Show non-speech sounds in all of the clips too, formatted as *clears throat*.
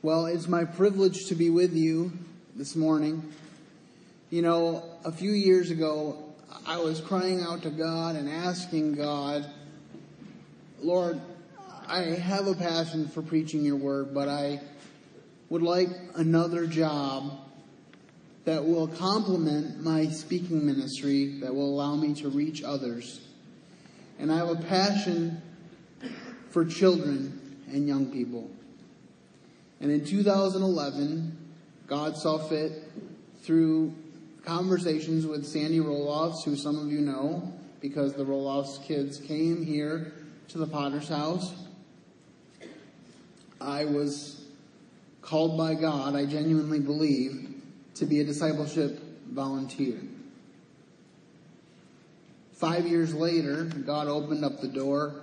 Well, it's my privilege to be with you this morning. You know, a few years ago, I was crying out to God and asking God, Lord, I have a passion for preaching your word, but I would like another job that will complement my speaking ministry, that will allow me to reach others. And I have a passion for children and young people. And in 2011, God saw fit through conversations with Sandy Roloffs, who some of you know, because the Roloffs kids came here to the Potter's house. I was called by God, I genuinely believe, to be a discipleship volunteer. Five years later, God opened up the door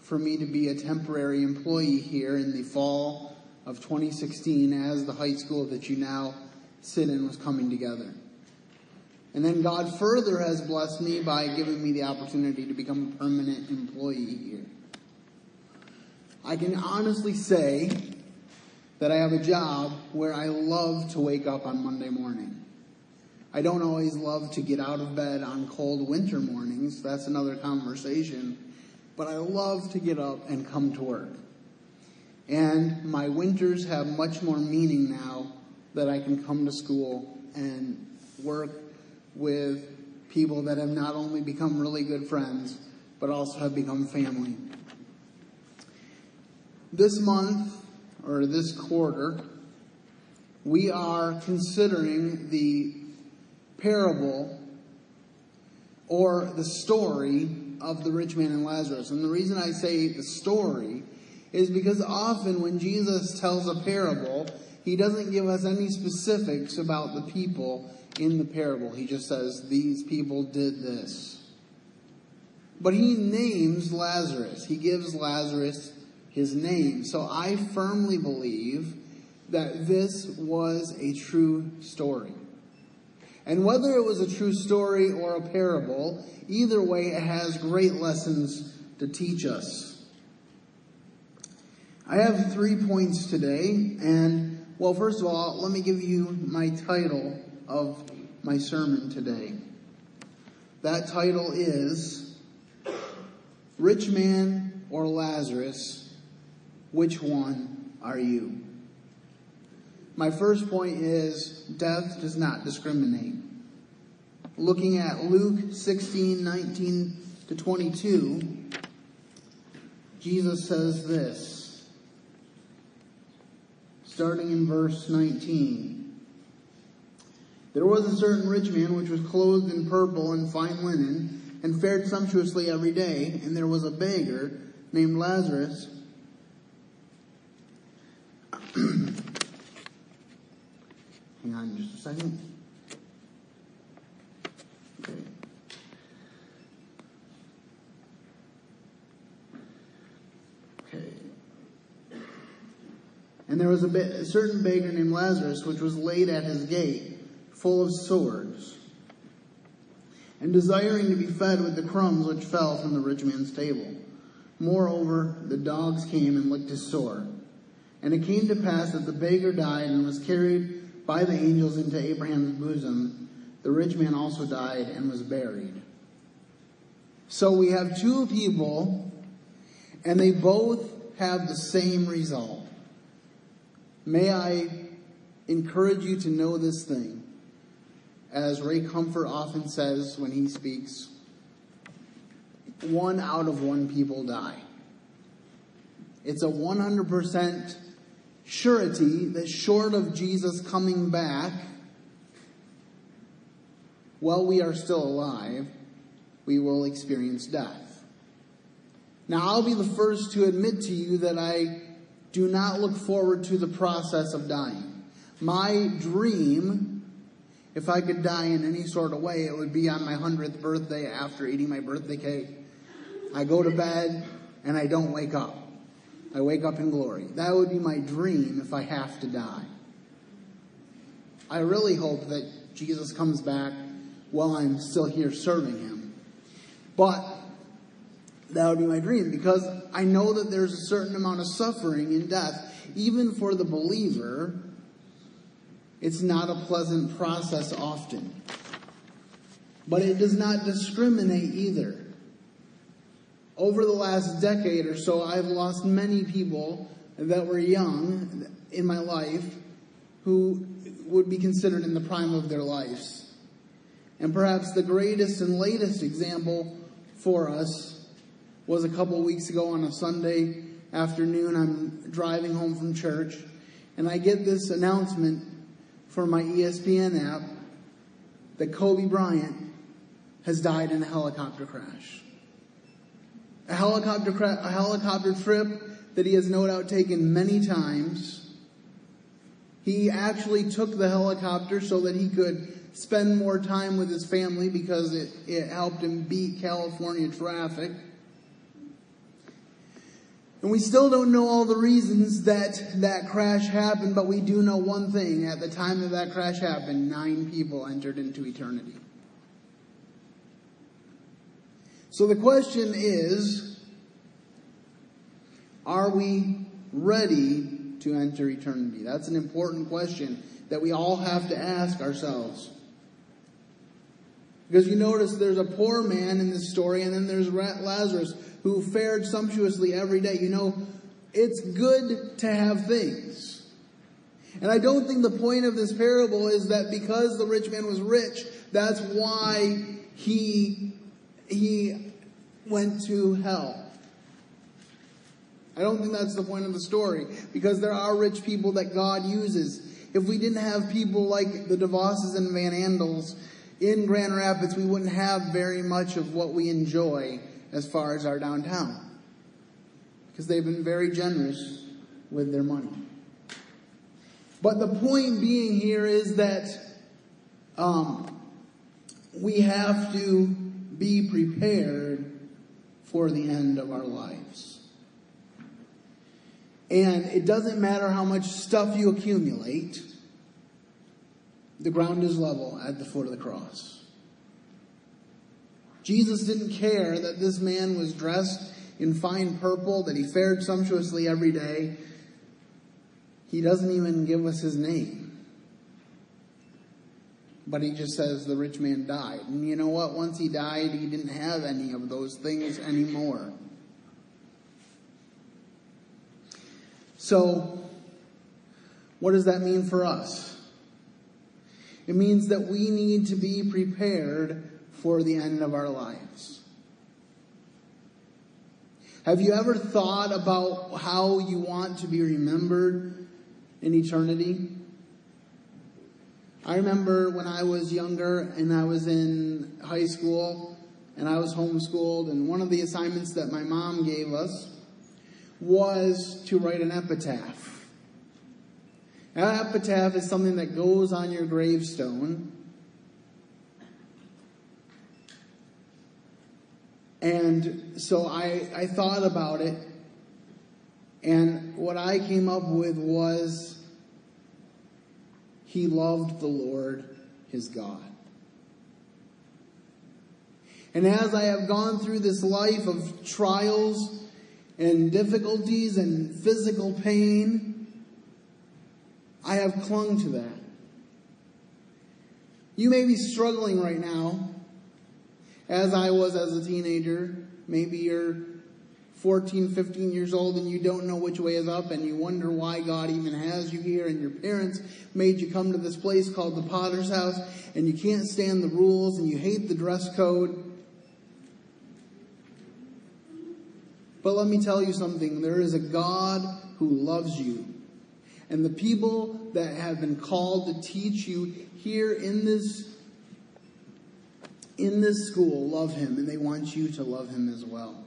for me to be a temporary employee here in the fall of 2016 as the high school that you now sit in was coming together. And then God further has blessed me by giving me the opportunity to become a permanent employee here. I can honestly say that I have a job where I love to wake up on Monday morning. I don't always love to get out of bed on cold winter mornings. That's another conversation. But I love to get up and come to work. And my winters have much more meaning now that I can come to school and work with people that have not only become really good friends, but also have become family. This month, or this quarter, we are considering the parable or the story of the rich man and Lazarus. And the reason I say the story is because often when Jesus tells a parable, he doesn't give us any specifics about the people in the parable. He just says, These people did this. But he names Lazarus. He gives Lazarus his name. So I firmly believe that this was a true story. And whether it was a true story or a parable, either way, it has great lessons to teach us. I have three points today, and well, first of all, let me give you my title of my sermon today. That title is Rich Man or Lazarus, which one are you? My first point is death does not discriminate. Looking at Luke 16, 19 to 22, Jesus says this starting in verse 19. There was a certain rich man which was clothed in purple and fine linen, and fared sumptuously every day, and there was a beggar named Lazarus. *clears throat* Hang on just a second. And there was a, ba- a certain beggar named Lazarus, which was laid at his gate, full of sores, and desiring to be fed with the crumbs which fell from the rich man's table. Moreover, the dogs came and licked his sore. And it came to pass that the beggar died and was carried by the angels into Abraham's bosom. The rich man also died and was buried. So we have two people, and they both have the same result. May I encourage you to know this thing. As Ray Comfort often says when he speaks, one out of one people die. It's a 100% surety that short of Jesus coming back, while we are still alive, we will experience death. Now, I'll be the first to admit to you that I do not look forward to the process of dying. My dream, if I could die in any sort of way, it would be on my 100th birthday after eating my birthday cake. I go to bed and I don't wake up. I wake up in glory. That would be my dream if I have to die. I really hope that Jesus comes back while I'm still here serving him. But that would be my dream because I know that there's a certain amount of suffering in death. Even for the believer, it's not a pleasant process often. But it does not discriminate either. Over the last decade or so, I've lost many people that were young in my life who would be considered in the prime of their lives. And perhaps the greatest and latest example for us was a couple weeks ago on a Sunday afternoon. I'm driving home from church and I get this announcement from my ESPN app that Kobe Bryant has died in a helicopter crash. A helicopter, cra- a helicopter trip that he has no doubt taken many times. He actually took the helicopter so that he could spend more time with his family because it, it helped him beat California traffic. And we still don't know all the reasons that that crash happened, but we do know one thing. At the time that that crash happened, nine people entered into eternity. So the question is, are we ready to enter eternity? That's an important question that we all have to ask ourselves. Because you notice there's a poor man in this story, and then there's Lazarus who fared sumptuously every day. You know, it's good to have things. And I don't think the point of this parable is that because the rich man was rich, that's why he, he went to hell. I don't think that's the point of the story because there are rich people that God uses. If we didn't have people like the DeVosses and Van Andels in Grand Rapids, we wouldn't have very much of what we enjoy as far as our downtown because they've been very generous with their money. But the point being here is that um, we have to be prepared for the end of our lives. And it doesn't matter how much stuff you accumulate, the ground is level at the foot of the cross. Jesus didn't care that this man was dressed in fine purple, that he fared sumptuously every day. He doesn't even give us his name. But he just says the rich man died. And you know what? Once he died, he didn't have any of those things anymore. So, what does that mean for us? It means that we need to be prepared for the end of our lives. Have you ever thought about how you want to be remembered in eternity? I remember when I was younger and I was in high school and I was homeschooled, and one of the assignments that my mom gave us was to write an epitaph. An epitaph is something that goes on your gravestone. And so I, I thought about it, and what I came up with was he loved the Lord his God. And as I have gone through this life of trials and difficulties and physical pain, I have clung to that. You may be struggling right now, as I was as a teenager. Maybe you're 14, 15 years old and you don't know which way is up and you wonder why God even has you here and your parents made you come to this place called the Potter's House and you can't stand the rules and you hate the dress code. But let me tell you something. There is a God who loves you. And the people that have been called to teach you here in this in this school love him and they want you to love him as well.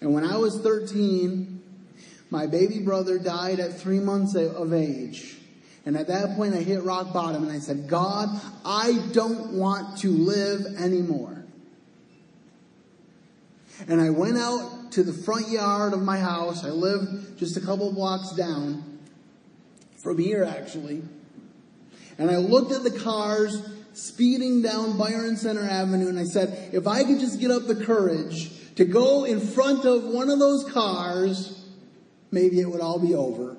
And when I was 13, my baby brother died at three months of age. And at that point, I hit rock bottom and I said, God, I don't want to live anymore. And I went out to the front yard of my house. I lived just a couple blocks down from here, actually. And I looked at the cars speeding down Byron Center Avenue and I said, if I could just get up the courage to go in front of one of those cars, maybe it would all be over.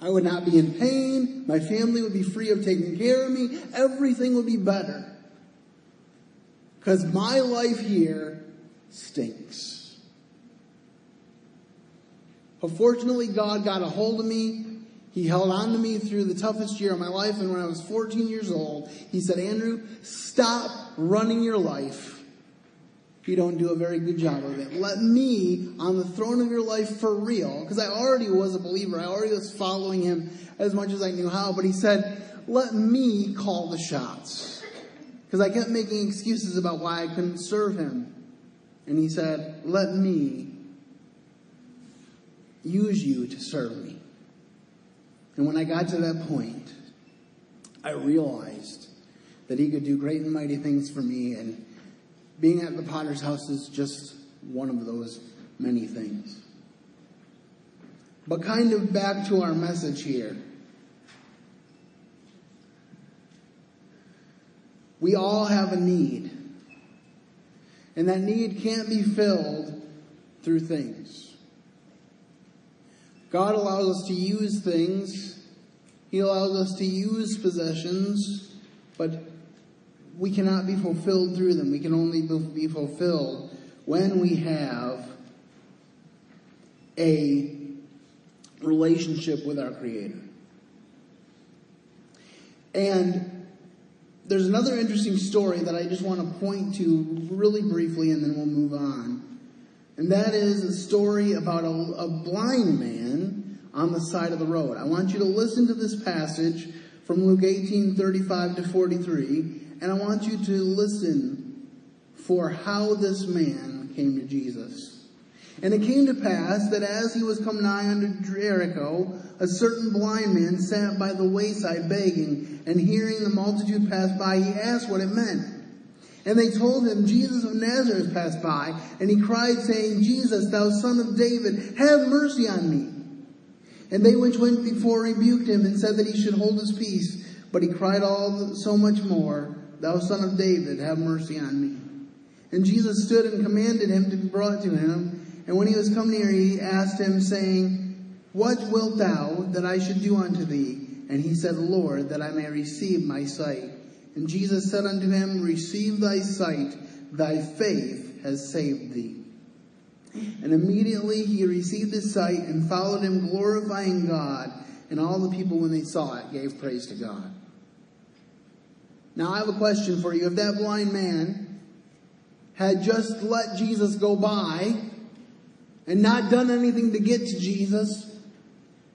I would not be in pain. My family would be free of taking care of me. Everything would be better. Because my life here stinks. But fortunately, God got a hold of me. He held on to me through the toughest year of my life. And when I was 14 years old, he said, Andrew, stop running your life. You don't do a very good job of it. Let me on the throne of your life for real. Because I already was a believer. I already was following him as much as I knew how. But he said, let me call the shots. Because I kept making excuses about why I couldn't serve him. And he said, let me use you to serve me. And when I got to that point, I realized that he could do great and mighty things for me, and being at the potter's house is just one of those many things. But kind of back to our message here. We all have a need. And that need can't be filled through things. God allows us to use things. He allows us to use possessions, but we cannot be fulfilled through them. We can only be fulfilled when we have a relationship with our Creator. And there's another interesting story that I just want to point to really briefly and then we'll move on. And that is a story about a, a blind man on the side of the road. I want you to listen to this passage from Luke 18, 35 to 43, and I want you to listen for how this man came to Jesus. And it came to pass that as he was come nigh unto Jericho, a certain blind man sat by the wayside begging, and hearing the multitude pass by, he asked what it meant. And they told him, Jesus of Nazareth passed by, and he cried, saying, Jesus, thou son of David, have mercy on me. And they which went before rebuked him, and said that he should hold his peace. But he cried all so much more, Thou son of David, have mercy on me. And Jesus stood and commanded him to be brought to him. And when he was come near, he asked him, saying, What wilt thou that I should do unto thee? And he said, Lord, that I may receive my sight. And Jesus said unto him, Receive thy sight, thy faith has saved thee. And immediately he received his sight and followed him, glorifying God. And all the people, when they saw it, gave praise to God. Now I have a question for you. If that blind man had just let Jesus go by and not done anything to get to Jesus,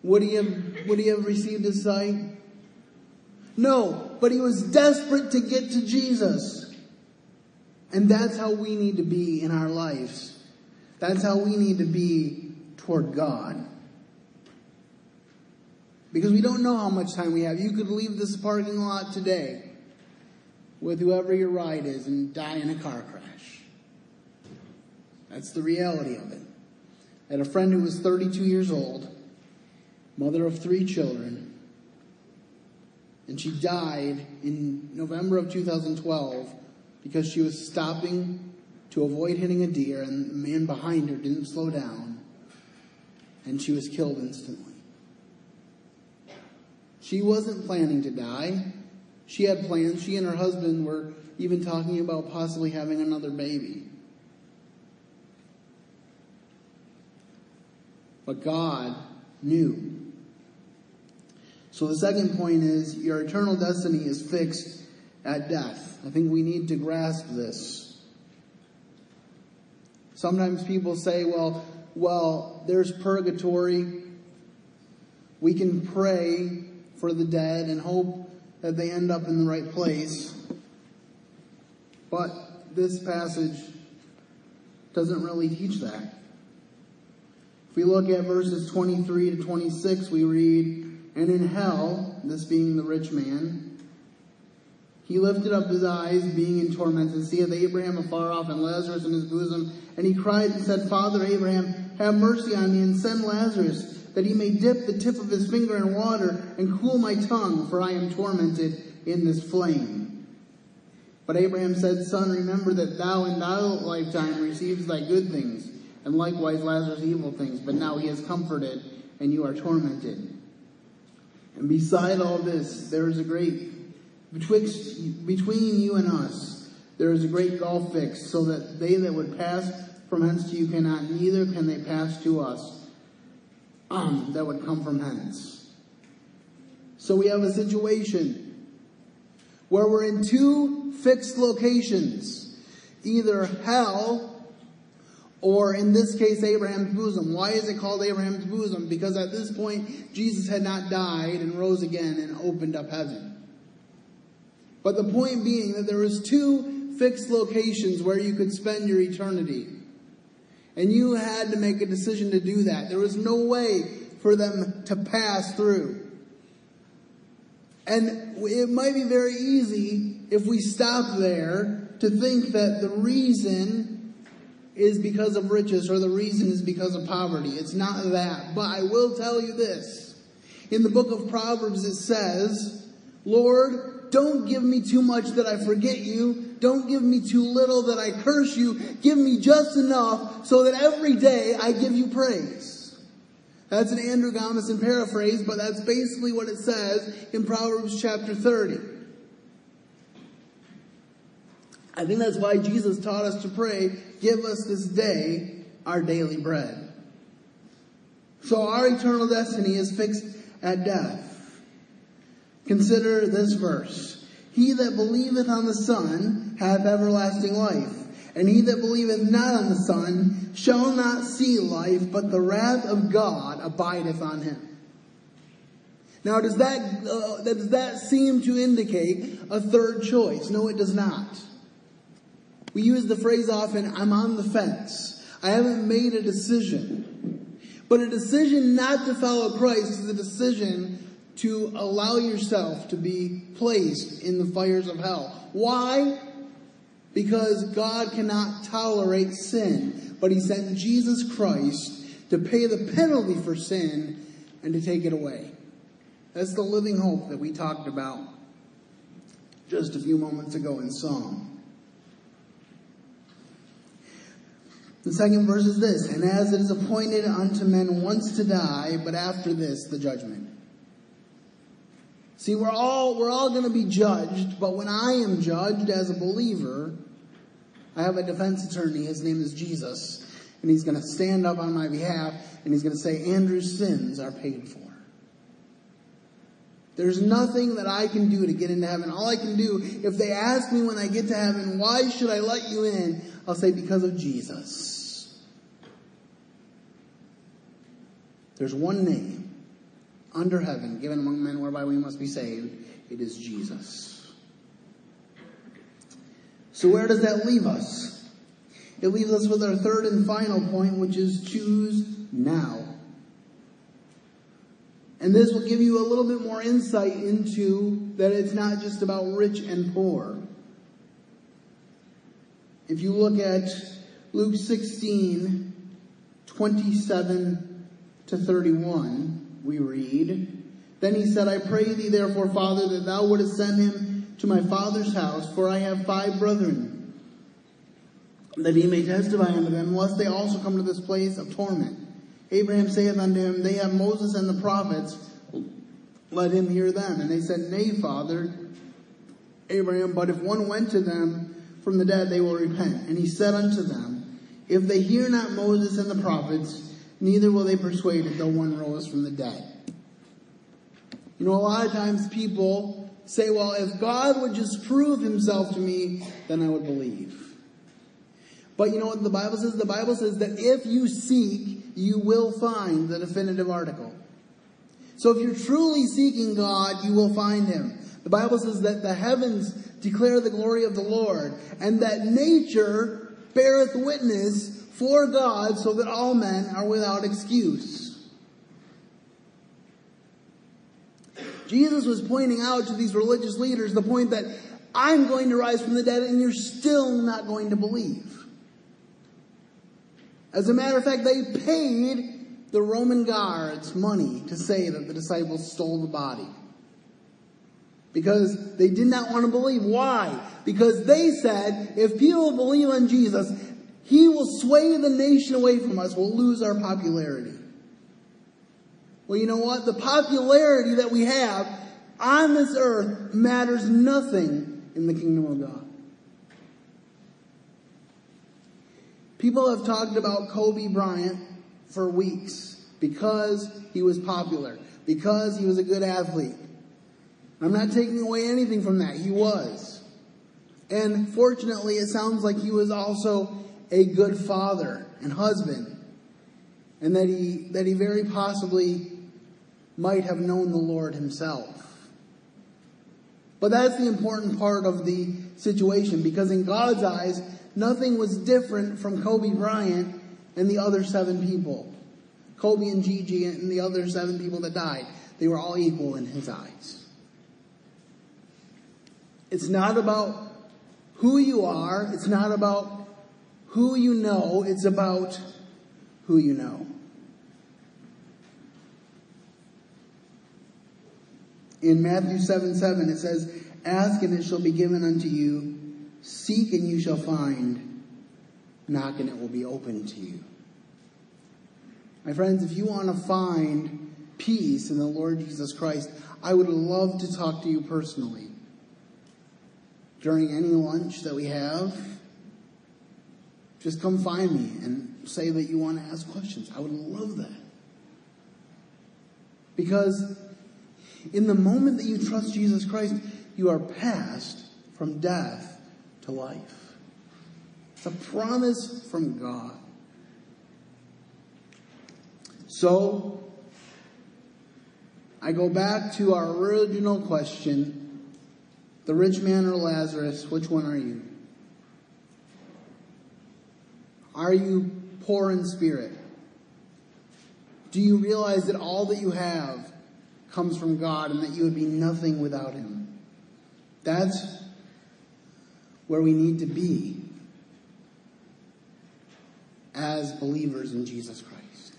would he have, would he have received his sight? No, but he was desperate to get to Jesus. And that's how we need to be in our lives. That's how we need to be toward God. Because we don't know how much time we have. You could leave this parking lot today with whoever your ride is and die in a car crash. That's the reality of it. I had a friend who was 32 years old, mother of three children, and she died in November of 2012 because she was stopping to avoid hitting a deer and the man behind her didn't slow down and she was killed instantly. She wasn't planning to die. She had plans. She and her husband were even talking about possibly having another baby. But God knew so the second point is your eternal destiny is fixed at death. I think we need to grasp this. Sometimes people say, well, well, there's purgatory. We can pray for the dead and hope that they end up in the right place. But this passage doesn't really teach that. If we look at verses 23 to 26, we read, and in hell, this being the rich man, he lifted up his eyes, being in torment, and seeth Abraham afar off and Lazarus in his bosom. And he cried and said, Father Abraham, have mercy on me, and send Lazarus, that he may dip the tip of his finger in water, and cool my tongue, for I am tormented in this flame. But Abraham said, Son, remember that thou in thy lifetime receivest thy good things, and likewise Lazarus evil things, but now he is comforted, and you are tormented. And beside all this, there is a great, betwixt, between you and us, there is a great gulf fixed, so that they that would pass from hence to you cannot, neither can they pass to us um, that would come from hence. So we have a situation where we're in two fixed locations, either hell or in this case, Abraham's bosom. Why is it called Abraham's bosom? Because at this point, Jesus had not died and rose again and opened up heaven. But the point being that there was two fixed locations where you could spend your eternity. And you had to make a decision to do that. There was no way for them to pass through. And it might be very easy if we stop there to think that the reason is because of riches or the reason is because of poverty. It's not that. But I will tell you this. In the book of Proverbs it says, Lord, don't give me too much that I forget you. Don't give me too little that I curse you. Give me just enough so that every day I give you praise. That's an Andrew Gomison paraphrase, but that's basically what it says in Proverbs chapter 30. I think that's why Jesus taught us to pray, give us this day our daily bread. So our eternal destiny is fixed at death. Consider this verse. He that believeth on the Son hath everlasting life, and he that believeth not on the Son shall not see life, but the wrath of God abideth on him. Now, does that, uh, does that seem to indicate a third choice? No, it does not. We use the phrase often, I'm on the fence. I haven't made a decision. But a decision not to follow Christ is a decision to allow yourself to be placed in the fires of hell. Why? Because God cannot tolerate sin, but He sent Jesus Christ to pay the penalty for sin and to take it away. That's the living hope that we talked about just a few moments ago in Psalm. The second verse is this, and as it is appointed unto men once to die, but after this the judgment. See, we're all, we're all going to be judged, but when I am judged as a believer, I have a defense attorney. His name is Jesus. And he's going to stand up on my behalf and he's going to say, Andrew's sins are paid for. There's nothing that I can do to get into heaven. All I can do, if they ask me when I get to heaven, why should I let you in? I'll say, because of Jesus. There's one name under heaven given among men whereby we must be saved. It is Jesus. So where does that leave us? It leaves us with our third and final point, which is choose now. And this will give you a little bit more insight into that it's not just about rich and poor. If you look at Luke 16, 27 to 31, we read, Then he said, I pray thee therefore, Father, that thou wouldest send him to my father's house, for I have five brethren, that he may testify unto them, lest they also come to this place of torment. Abraham saith unto him, They have Moses and the prophets, let him hear them. And they said, Nay, father, Abraham, but if one went to them from the dead, they will repent. And he said unto them, If they hear not Moses and the prophets, neither will they persuade if though one rose from the dead. You know, a lot of times people say, well, if God would just prove himself to me, then I would believe. But you know what the Bible says? The Bible says that if you seek, you will find the definitive article. So if you're truly seeking God, you will find him. The Bible says that the heavens declare the glory of the Lord, and that nature beareth witness for God, so that all men are without excuse. Jesus was pointing out to these religious leaders the point that I'm going to rise from the dead, and you're still not going to believe. As a matter of fact, they paid the Roman guards money to say that the disciples stole the body. because they did not want to believe. Why? Because they said, if people believe on Jesus, he will sway the nation away from us. We'll lose our popularity. Well, you know what? The popularity that we have on this earth matters nothing in the kingdom of God. People have talked about Kobe Bryant for weeks because he was popular, because he was a good athlete. I'm not taking away anything from that. He was. And fortunately, it sounds like he was also a good father and husband. And that he, that he very possibly might have known the Lord himself. But that's the important part of the situation because in God's eyes, nothing was different from Kobe Bryant and the other seven people. Kobe and Gigi and the other seven people that died. They were all equal in his eyes. It's not about who you are. It's not about who you know. It's about who you know. In Matthew 7 7, it says, Ask and it shall be given unto you. Seek and you shall find. Knock and it will be opened to you. My friends, if you want to find peace in the Lord Jesus Christ, I would love to talk to you personally. During any lunch that we have, just come find me and say that you want to ask questions. I would love that. Because in the moment that you trust Jesus Christ, you are passed from death to life. It's a promise from God. So, I go back to our original question the rich man or Lazarus, which one are you? Are you poor in spirit? Do you realize that all that you have comes from God and that you would be nothing without Him. That's where we need to be as believers in Jesus Christ.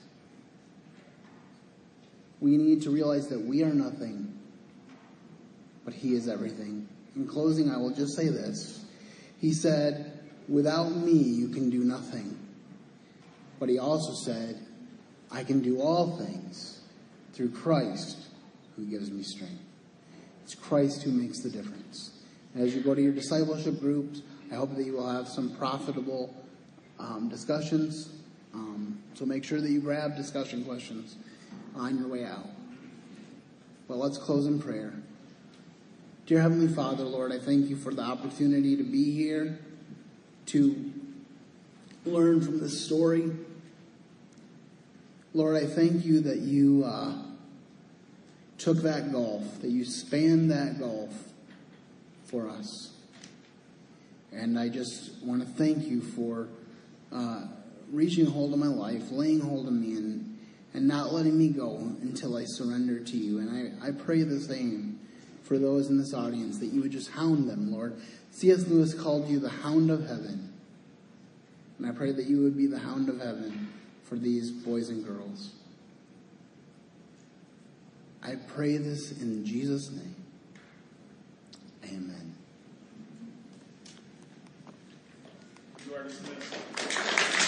We need to realize that we are nothing, but He is everything. In closing, I will just say this. He said, Without me, you can do nothing. But He also said, I can do all things through Christ who gives me strength. It's Christ who makes the difference. As you go to your discipleship groups, I hope that you will have some profitable um, discussions. Um, so make sure that you grab discussion questions on your way out. Well, let's close in prayer. Dear Heavenly Father, Lord, I thank you for the opportunity to be here, to learn from this story. Lord, I thank you that you uh, took that gulf, that you spanned that gulf for us. And I just want to thank you for uh, reaching hold of my life, laying hold of me, and, and not letting me go until I surrender to you. And I, I pray the same for those in this audience, that you would just hound them, Lord. C.S. Lewis called you the hound of heaven. And I pray that you would be the hound of heaven for these boys and girls. I pray this in Jesus' name. Amen. You are dismissed.